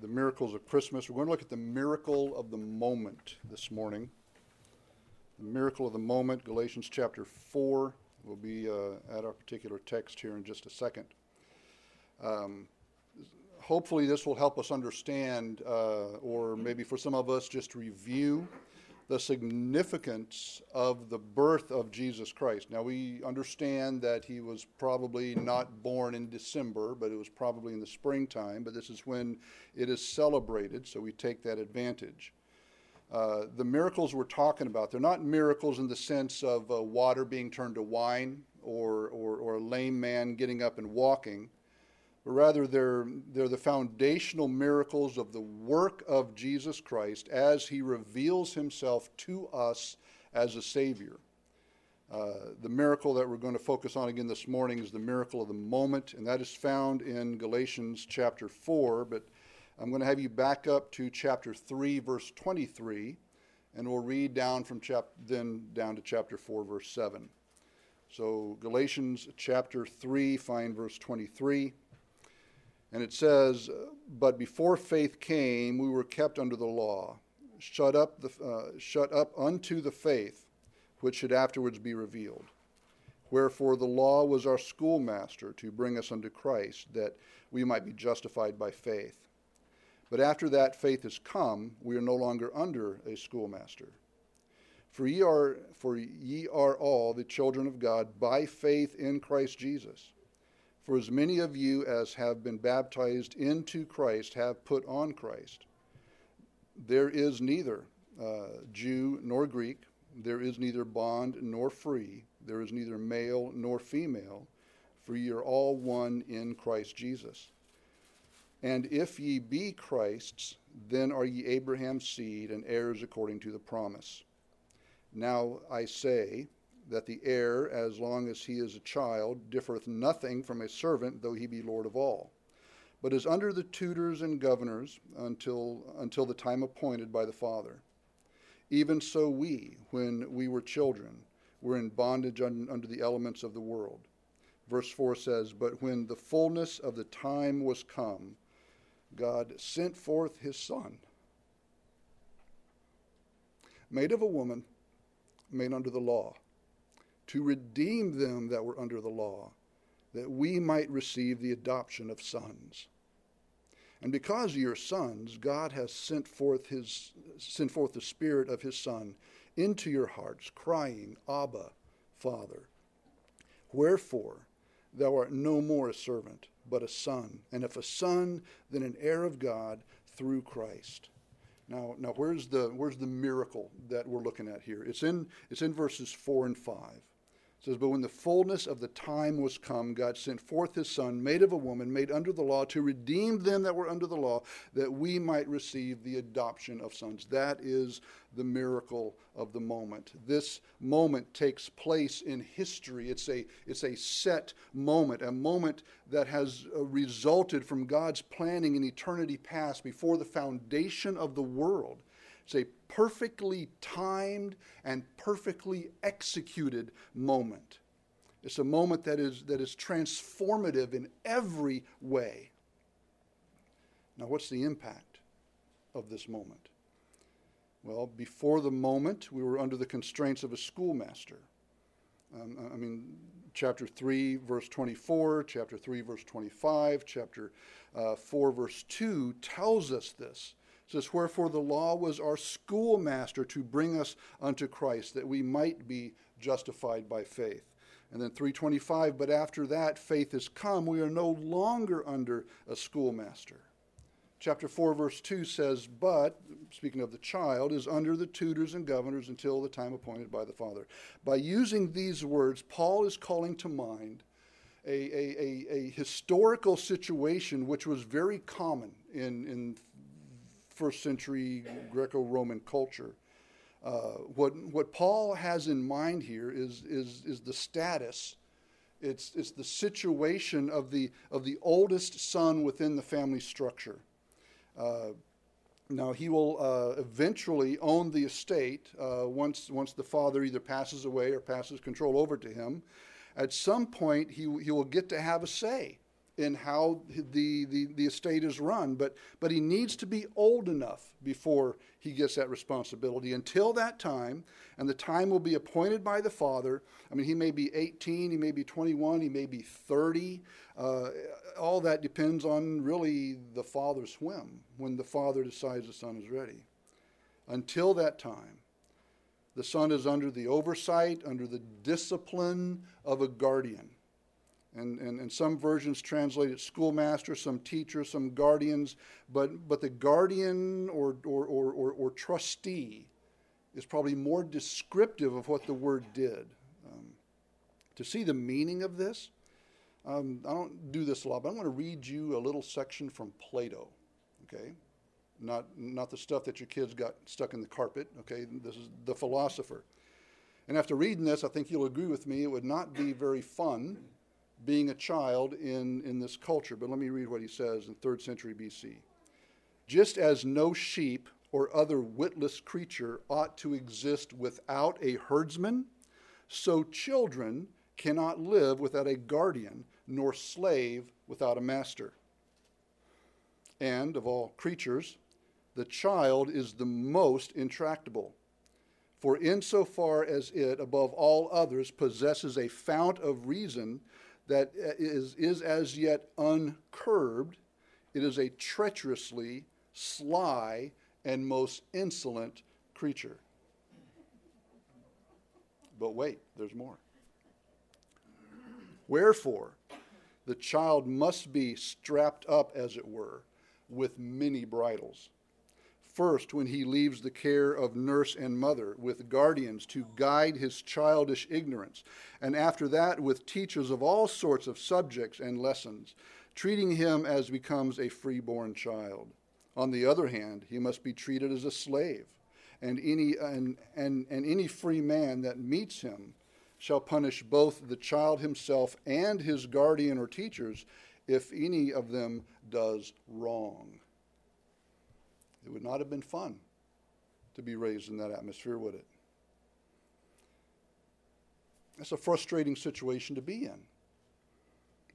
the miracles of Christmas. We're going to look at the miracle of the moment this morning. The miracle of the moment, Galatians chapter 4. We'll be uh, at our particular text here in just a second. Um, hopefully, this will help us understand, uh, or maybe for some of us, just review the significance of the birth of Jesus Christ. Now, we understand that he was probably not born in December, but it was probably in the springtime, but this is when it is celebrated, so we take that advantage. Uh, the miracles we're talking about, they're not miracles in the sense of uh, water being turned to wine or, or, or a lame man getting up and walking but rather they're, they're the foundational miracles of the work of Jesus Christ as he reveals himself to us as a Savior. Uh, the miracle that we're going to focus on again this morning is the miracle of the moment, and that is found in Galatians chapter 4. But I'm going to have you back up to chapter 3, verse 23, and we'll read down from chap- then down to chapter 4, verse 7. So, Galatians chapter 3, find verse 23. And it says, But before faith came, we were kept under the law, shut up, the, uh, shut up unto the faith which should afterwards be revealed. Wherefore the law was our schoolmaster to bring us unto Christ, that we might be justified by faith. But after that faith is come, we are no longer under a schoolmaster. For ye are, for ye are all the children of God by faith in Christ Jesus. For as many of you as have been baptized into Christ have put on Christ. There is neither uh, Jew nor Greek, there is neither bond nor free, there is neither male nor female, for ye are all one in Christ Jesus. And if ye be Christ's, then are ye Abraham's seed and heirs according to the promise. Now I say, that the heir, as long as he is a child, differeth nothing from a servant, though he be Lord of all, but is under the tutors and governors until, until the time appointed by the Father. Even so, we, when we were children, were in bondage un, under the elements of the world. Verse 4 says, But when the fullness of the time was come, God sent forth his Son, made of a woman, made under the law to redeem them that were under the law, that we might receive the adoption of sons. And because ye are sons, God has sent forth his sent forth the Spirit of his Son into your hearts, crying, Abba, Father. Wherefore thou art no more a servant, but a son, and if a son, then an heir of God through Christ. Now, now where's the where's the miracle that we're looking at here? It's in it's in verses four and five says, But when the fullness of the time was come, God sent forth his Son, made of a woman, made under the law, to redeem them that were under the law, that we might receive the adoption of sons. That is the miracle of the moment. This moment takes place in history. It's a, it's a set moment, a moment that has uh, resulted from God's planning in eternity past before the foundation of the world. It's a perfectly timed and perfectly executed moment. It's a moment that is, that is transformative in every way. Now, what's the impact of this moment? Well, before the moment, we were under the constraints of a schoolmaster. Um, I mean, chapter 3, verse 24, chapter 3, verse 25, chapter uh, 4, verse 2 tells us this. It says, Wherefore the law was our schoolmaster to bring us unto Christ, that we might be justified by faith. And then 325, but after that faith is come, we are no longer under a schoolmaster. Chapter 4, verse 2 says, But, speaking of the child, is under the tutors and governors until the time appointed by the Father. By using these words, Paul is calling to mind a, a, a, a historical situation which was very common in, in first century Greco Roman culture. Uh, what, what Paul has in mind here is, is, is the status, it's, it's the situation of the, of the oldest son within the family structure. Uh, now, he will uh, eventually own the estate uh, once, once the father either passes away or passes control over to him. At some point, he, he will get to have a say in how the, the, the estate is run, but, but he needs to be old enough before he gets that responsibility. Until that time, and the time will be appointed by the father. I mean, he may be 18, he may be 21, he may be 30. Uh, all that depends on really the father's whim when the father decides the son is ready. Until that time, the son is under the oversight, under the discipline of a guardian. And, and, and some versions translate it schoolmaster, some teacher, some guardians, but, but the guardian or, or, or, or, or trustee is probably more descriptive of what the word did. Um, to see the meaning of this, um, I don't do this a lot, but I'm going to read you a little section from Plato, okay? Not, not the stuff that your kids got stuck in the carpet, okay? This is the philosopher. And after reading this, I think you'll agree with me, it would not be very fun being a child in, in this culture. But let me read what he says in 3rd century BC. Just as no sheep or other witless creature ought to exist without a herdsman, so children cannot live without a guardian, nor slave without a master. And of all creatures, the child is the most intractable. For insofar as it, above all others, possesses a fount of reason that is, is as yet uncurbed, it is a treacherously sly and most insolent creature. But wait, there's more. Wherefore, the child must be strapped up, as it were, with many bridles First, when he leaves the care of nurse and mother, with guardians to guide his childish ignorance, and after that, with teachers of all sorts of subjects and lessons, treating him as becomes a freeborn child. On the other hand, he must be treated as a slave, and any, and, and, and any free man that meets him shall punish both the child himself and his guardian or teachers if any of them does wrong. It would not have been fun to be raised in that atmosphere, would it? That's a frustrating situation to be in.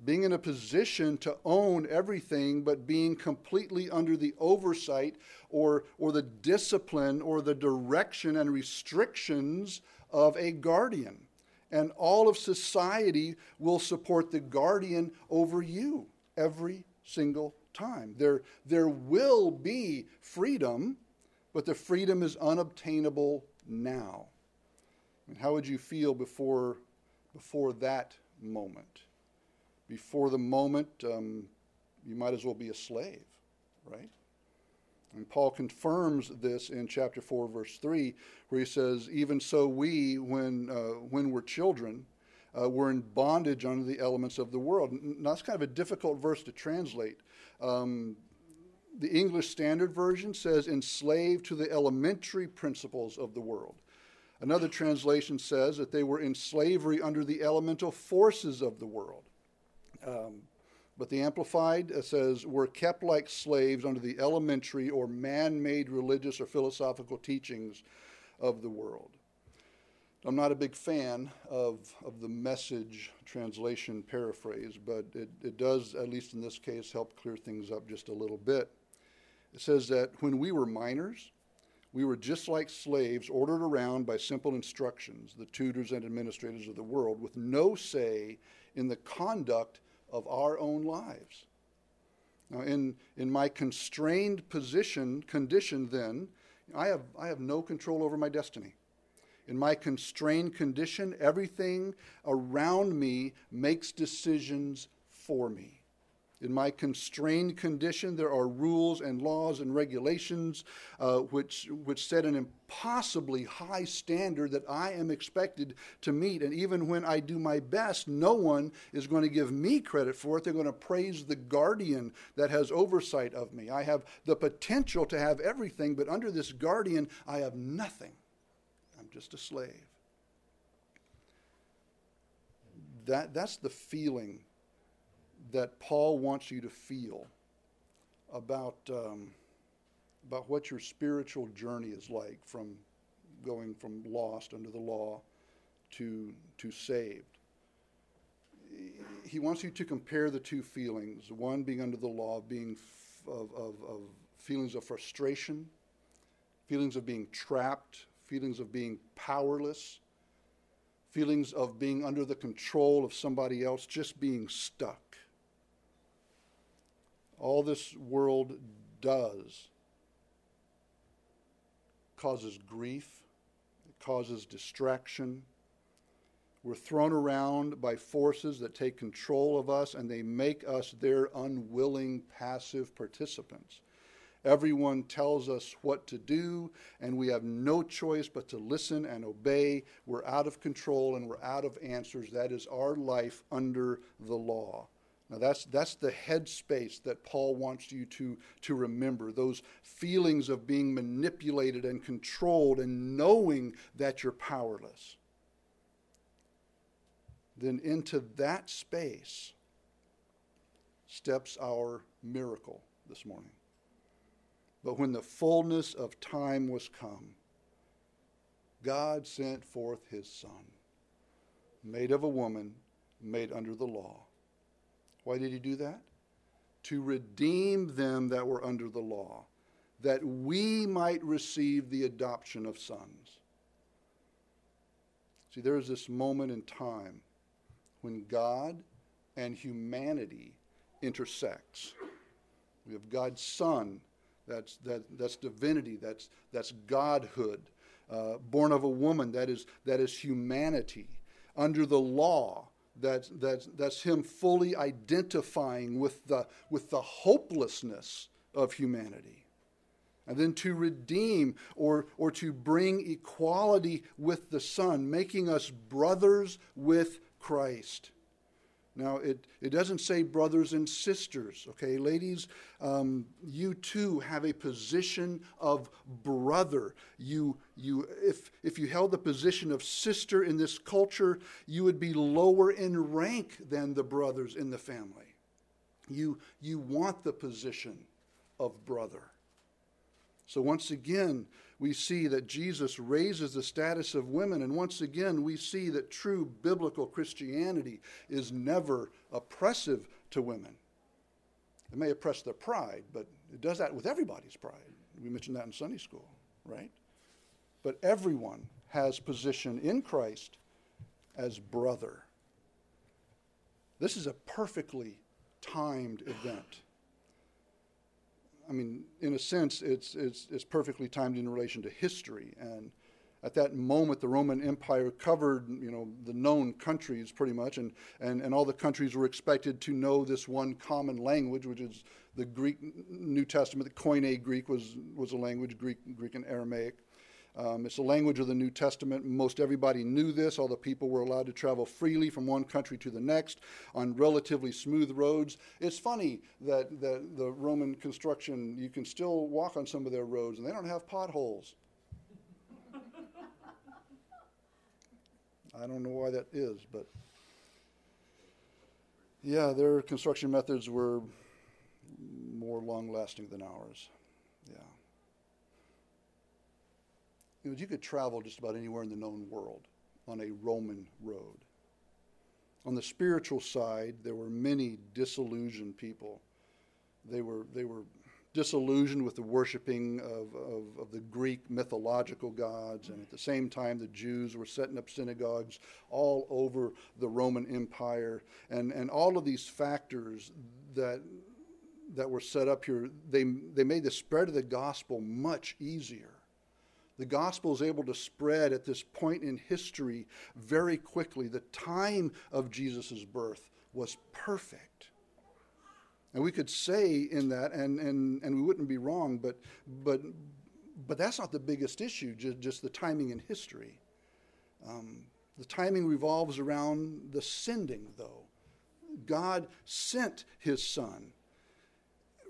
Being in a position to own everything, but being completely under the oversight or, or the discipline or the direction and restrictions of a guardian. And all of society will support the guardian over you every single time. There, there will be freedom, but the freedom is unobtainable now. And how would you feel before, before that moment? Before the moment, um, you might as well be a slave, right? And Paul confirms this in chapter 4, verse 3, where he says, Even so, we, when, uh, when we're children, uh, were in bondage under the elements of the world. Now, that's kind of a difficult verse to translate. Um, the English Standard Version says, enslaved to the elementary principles of the world. Another translation says that they were in slavery under the elemental forces of the world. Um, but the Amplified uh, says, were kept like slaves under the elementary or man made religious or philosophical teachings of the world. I'm not a big fan of, of the message translation paraphrase, but it, it does, at least in this case, help clear things up just a little bit. It says that when we were minors, we were just like slaves ordered around by simple instructions, the tutors and administrators of the world, with no say in the conduct of our own lives. Now, in, in my constrained position, condition, then, I have, I have no control over my destiny. In my constrained condition, everything around me makes decisions for me. In my constrained condition, there are rules and laws and regulations uh, which, which set an impossibly high standard that I am expected to meet. And even when I do my best, no one is going to give me credit for it. They're going to praise the guardian that has oversight of me. I have the potential to have everything, but under this guardian, I have nothing just a slave. That, that's the feeling that Paul wants you to feel about, um, about what your spiritual journey is like from going from lost under the law to, to saved. he wants you to compare the two feelings one being under the law, being f- of, of, of feelings of frustration, feelings of being trapped, feelings of being powerless, feelings of being under the control of somebody else, just being stuck. All this world does causes grief, it causes distraction. We're thrown around by forces that take control of us and they make us their unwilling, passive participants. Everyone tells us what to do, and we have no choice but to listen and obey. We're out of control and we're out of answers. That is our life under the law. Now that's that's the headspace that Paul wants you to to remember. Those feelings of being manipulated and controlled and knowing that you're powerless. Then into that space steps our miracle this morning. But when the fullness of time was come, God sent forth his Son, made of a woman, made under the law. Why did he do that? To redeem them that were under the law, that we might receive the adoption of sons. See, there is this moment in time when God and humanity intersects. We have God's Son that's, that, that's divinity. That's, that's godhood. Uh, born of a woman. That is, that is humanity. Under the law. That's, that's, that's him fully identifying with the, with the hopelessness of humanity. And then to redeem or, or to bring equality with the Son, making us brothers with Christ. Now, it, it doesn't say brothers and sisters, okay? Ladies, um, you too have a position of brother. You, you, if, if you held the position of sister in this culture, you would be lower in rank than the brothers in the family. You, you want the position of brother. So, once again, we see that Jesus raises the status of women. And once again, we see that true biblical Christianity is never oppressive to women. It may oppress their pride, but it does that with everybody's pride. We mentioned that in Sunday school, right? But everyone has position in Christ as brother. This is a perfectly timed event. I mean, in a sense, it's, it's, it's perfectly timed in relation to history. And at that moment, the Roman Empire covered, you know, the known countries pretty much, and, and, and all the countries were expected to know this one common language, which is the Greek New Testament. The Koine Greek was, was a language, Greek, Greek and Aramaic. Um, it's the language of the New Testament. Most everybody knew this. All the people were allowed to travel freely from one country to the next on relatively smooth roads. It's funny that, that the Roman construction, you can still walk on some of their roads, and they don't have potholes. I don't know why that is, but yeah, their construction methods were more long lasting than ours. Yeah you, know, you could travel just about anywhere in the known world on a Roman road. On the spiritual side, there were many disillusioned people. They were, they were disillusioned with the worshiping of, of, of, the Greek mythological gods, and at the same time, the Jews were setting up synagogues all over the Roman Empire. And, and all of these factors that, that were set up here, they, they made the spread of the gospel much easier the gospel is able to spread at this point in history very quickly. The time of Jesus' birth was perfect. And we could say in that, and, and, and we wouldn't be wrong, but, but, but that's not the biggest issue, just, just the timing in history. Um, the timing revolves around the sending, though. God sent his son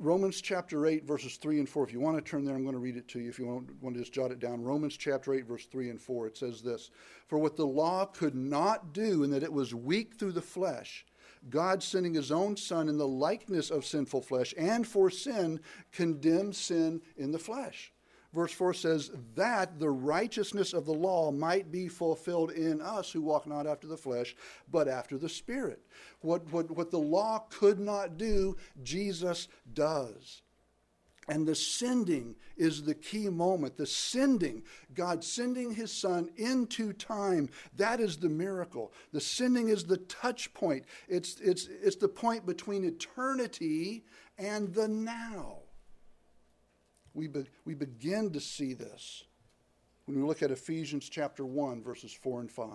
Romans chapter 8, verses 3 and 4. If you want to turn there, I'm going to read it to you. If you want, want to just jot it down. Romans chapter 8, verse 3 and 4. It says this For what the law could not do, in that it was weak through the flesh, God sending his own Son in the likeness of sinful flesh, and for sin, condemned sin in the flesh, Verse 4 says, That the righteousness of the law might be fulfilled in us who walk not after the flesh, but after the Spirit. What, what, what the law could not do, Jesus does. And the sending is the key moment. The sending, God sending his son into time, that is the miracle. The sending is the touch point, it's, it's, it's the point between eternity and the now. We, be, we begin to see this when we look at Ephesians chapter 1, verses 4 and 5.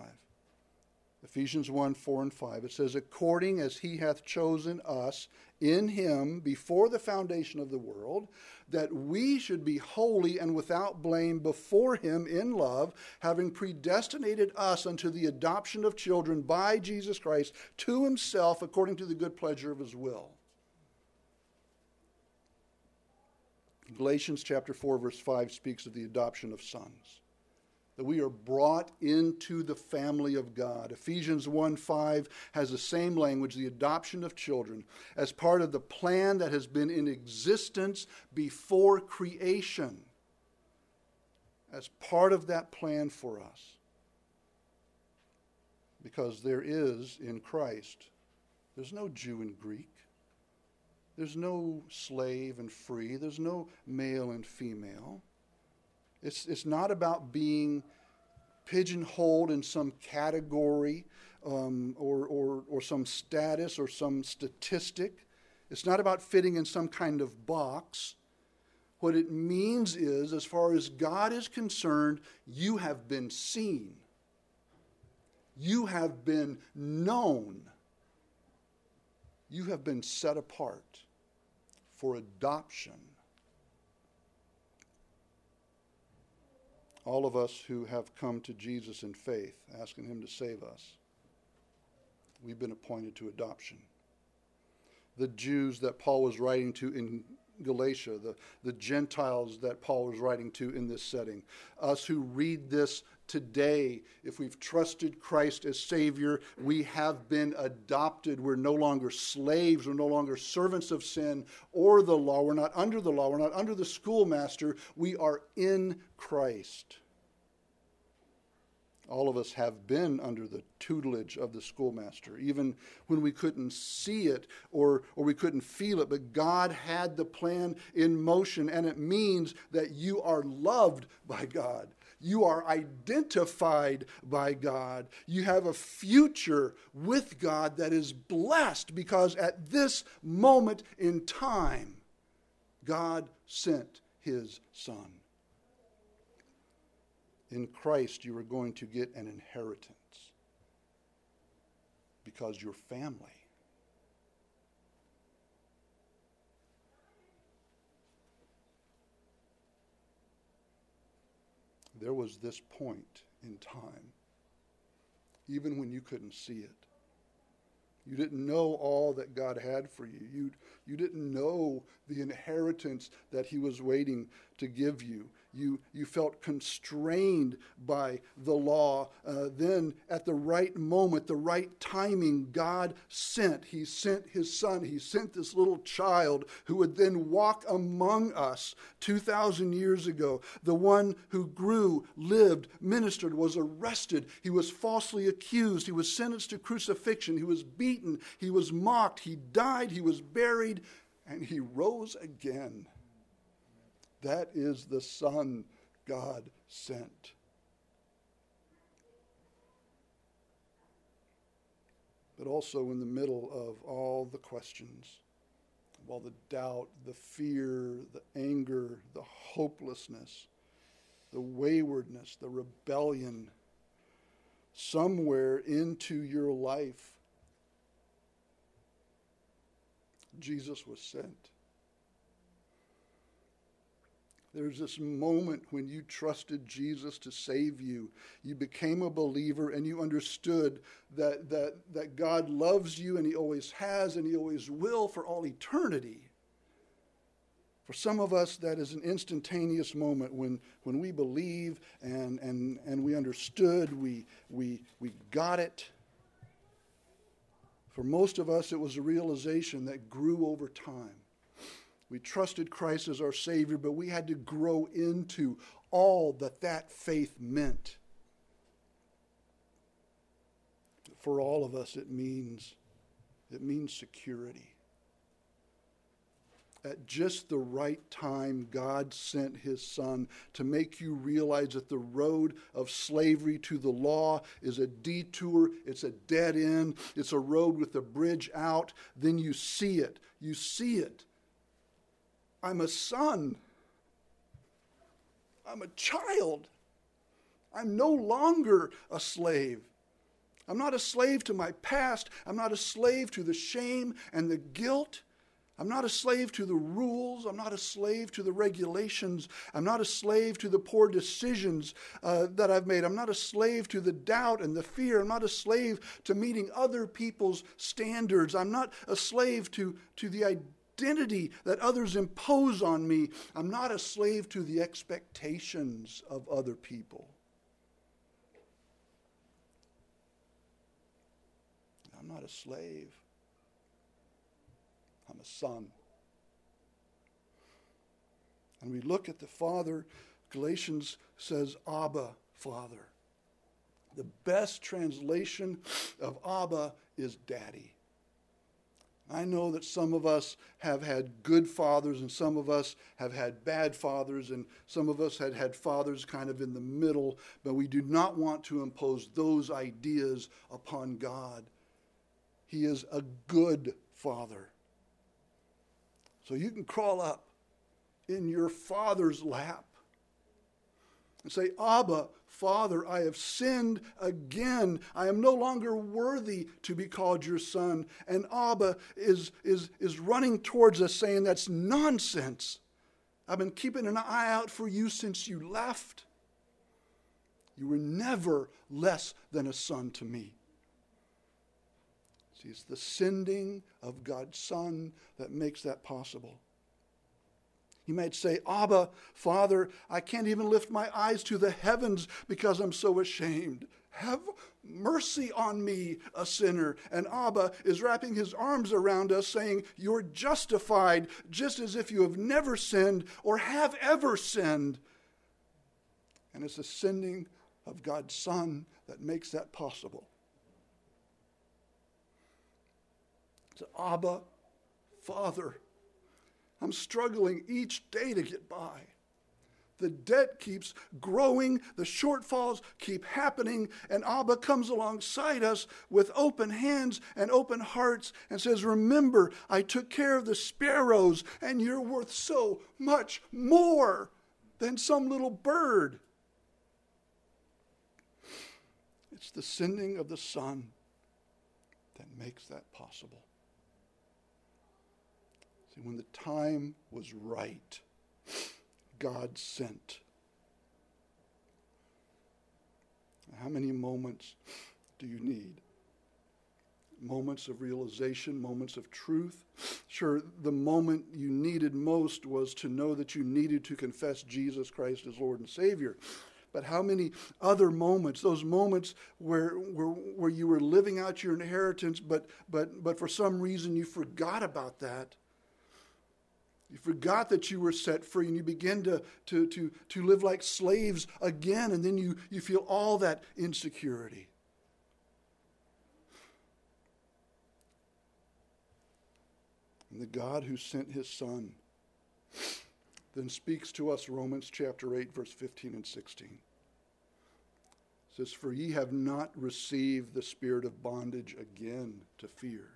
Ephesians 1 4 and 5. It says, According as he hath chosen us in him before the foundation of the world, that we should be holy and without blame before him in love, having predestinated us unto the adoption of children by Jesus Christ to himself according to the good pleasure of his will. Galatians chapter 4, verse 5 speaks of the adoption of sons that we are brought into the family of God. Ephesians 1 5 has the same language, the adoption of children, as part of the plan that has been in existence before creation. As part of that plan for us. Because there is in Christ, there's no Jew and Greek. There's no slave and free. There's no male and female. It's, it's not about being pigeonholed in some category um, or, or, or some status or some statistic. It's not about fitting in some kind of box. What it means is, as far as God is concerned, you have been seen, you have been known, you have been set apart for adoption all of us who have come to Jesus in faith, asking Him to save us, we've been appointed to adoption. The Jews that Paul was writing to in Galatia, the, the Gentiles that Paul was writing to in this setting, us who read this today, if we've trusted Christ as Savior, we have been adopted. We're no longer slaves. We're no longer servants of sin or the law. We're not under the law. We're not under the schoolmaster. We are in Christ. All of us have been under the tutelage of the schoolmaster, even when we couldn't see it or, or we couldn't feel it. But God had the plan in motion, and it means that you are loved by God. You are identified by God. You have a future with God that is blessed because at this moment in time, God sent his Son. In Christ, you are going to get an inheritance because you're family. There was this point in time, even when you couldn't see it. You didn't know all that God had for you. You, you didn't know the inheritance that He was waiting to give you you, you felt constrained by the law. Uh, then, at the right moment, the right timing, God sent. He sent His Son. He sent this little child who would then walk among us 2,000 years ago. The one who grew, lived, ministered, was arrested. He was falsely accused. He was sentenced to crucifixion. He was beaten. He was mocked. He died. He was buried. And he rose again that is the Son God sent. But also in the middle of all the questions, of all the doubt, the fear, the anger, the hopelessness, the waywardness, the rebellion, somewhere into your life, Jesus was sent. There's this moment when you trusted Jesus to save you. You became a believer and you understood that, that, that God loves you and He always has and He always will for all eternity. For some of us, that is an instantaneous moment when, when we believe and, and, and we understood, we, we, we got it. For most of us, it was a realization that grew over time. We trusted Christ as our Savior, but we had to grow into all that that faith meant. For all of us, it means it means security. At just the right time, God sent his son to make you realize that the road of slavery to the law is a detour, it's a dead end, it's a road with a bridge out. Then you see it. You see it. I'm a son. I'm a child. I'm no longer a slave. I'm not a slave to my past. I'm not a slave to the shame and the guilt. I'm not a slave to the rules. I'm not a slave to the regulations. I'm not a slave to the poor decisions uh, that I've made. I'm not a slave to the doubt and the fear. I'm not a slave to meeting other people's standards. I'm not a slave to, to the identity that others impose on me. I'm not a slave to the expectations of other people. I'm not a slave. I'm a son. And we look at the Father, Galatians says, Abba, Father. The best translation of Abba is daddy. I know that some of us have had good fathers and some of us have had bad fathers and some of us had had fathers kind of in the middle, but we do not want to impose those ideas upon God. He is a good father. So you can crawl up in your father's lap and say, Abba, Father, I have sinned again. I am no longer worthy to be called your son. And Abba is, is, is running towards us saying, That's nonsense. I've been keeping an eye out for you since you left. You were never less than a son to me. See, it's the sending of God's Son that makes that possible. You might say, Abba, Father, I can't even lift my eyes to the heavens because I'm so ashamed. Have mercy on me, a sinner. And Abba is wrapping his arms around us, saying, You're justified, just as if you have never sinned or have ever sinned. And it's the sending of God's Son that makes that possible. to Abba, Father. I'm struggling each day to get by. The debt keeps growing, the shortfalls keep happening, and Abba comes alongside us with open hands and open hearts and says, Remember, I took care of the sparrows, and you're worth so much more than some little bird. It's the sending of the Son that makes that possible. See, when the time was right, God sent. How many moments do you need? Moments of realization, moments of truth. Sure, the moment you needed most was to know that you needed to confess Jesus Christ as Lord and Savior. But how many other moments, those moments where, where, where you were living out your inheritance, but, but, but for some reason you forgot about that? You forgot that you were set free and you begin to, to, to, to live like slaves again, and then you, you feel all that insecurity. And the God who sent his Son then speaks to us, Romans chapter 8, verse 15 and 16. It says, For ye have not received the spirit of bondage again to fear,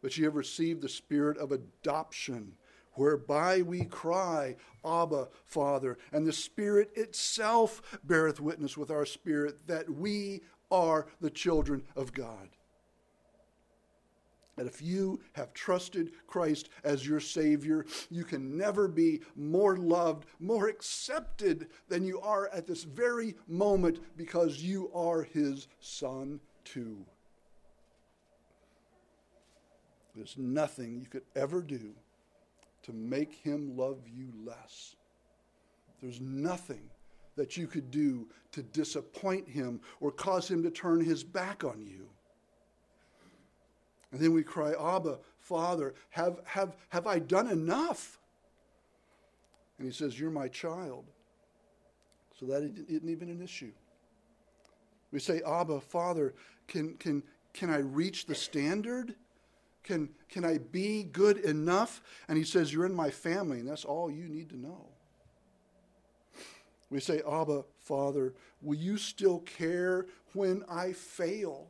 but ye have received the spirit of adoption whereby we cry, Abba, Father. And the Spirit itself beareth witness with our spirit that we are the children of God. That if you have trusted Christ as your Savior, you can never be more loved, more accepted than you are at this very moment because you are His Son too. There's nothing you could ever do to make him love you less. There's nothing that you could do to disappoint him or cause him to turn his back on you. And then we cry, Abba, Father, have, have, have I done enough? And he says, You're my child. So that isn't even an issue. We say, Abba, Father, can, can, can I reach the standard? Can, can I be good enough? And he says, You're in my family, and that's all you need to know. We say, Abba, Father, will you still care when I fail?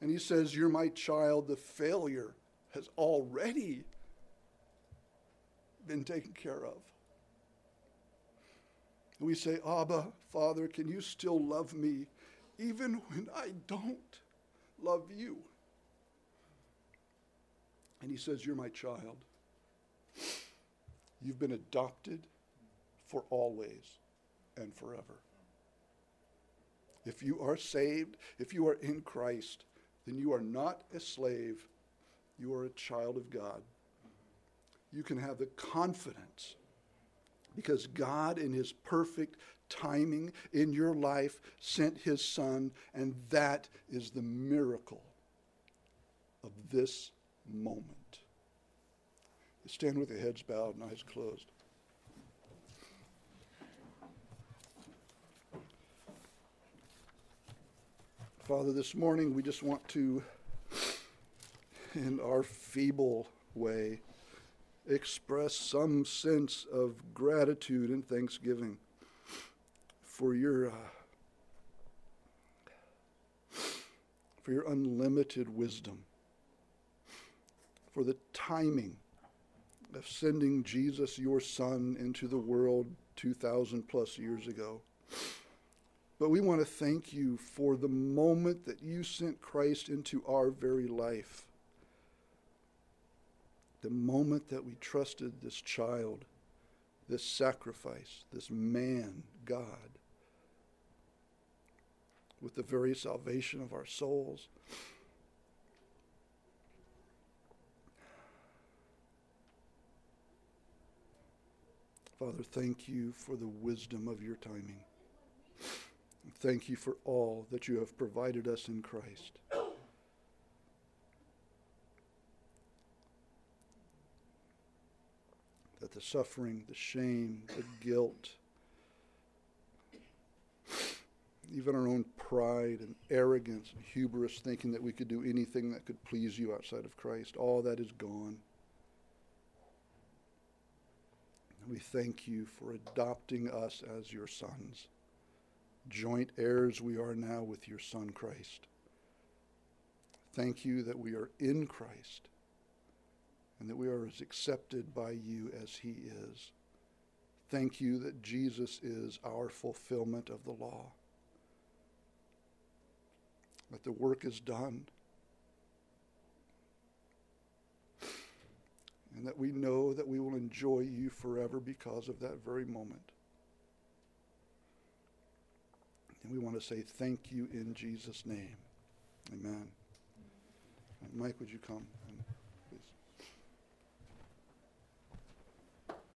And he says, You're my child. The failure has already been taken care of. And we say, Abba, Father, can you still love me even when I don't love you? And he says, You're my child. You've been adopted for always and forever. If you are saved, if you are in Christ, then you are not a slave, you are a child of God. You can have the confidence because God, in His perfect timing in your life, sent His Son, and that is the miracle of this moment. Stand with your heads bowed and eyes closed. Father, this morning we just want to, in our feeble way, express some sense of gratitude and thanksgiving for your uh, for your unlimited wisdom, for the timing of sending Jesus, your Son, into the world 2,000 plus years ago. But we want to thank you for the moment that you sent Christ into our very life. The moment that we trusted this child, this sacrifice, this man, God, with the very salvation of our souls. Father, thank you for the wisdom of your timing. Thank you for all that you have provided us in Christ. That the suffering, the shame, the guilt, even our own pride and arrogance and hubris, thinking that we could do anything that could please you outside of Christ, all that is gone. We thank you for adopting us as your sons. Joint heirs we are now with your Son Christ. Thank you that we are in Christ and that we are as accepted by you as he is. Thank you that Jesus is our fulfillment of the law. That the work is done. And that we know that we will enjoy you forever because of that very moment. And we want to say thank you in Jesus' name. Amen. Mike, would you come?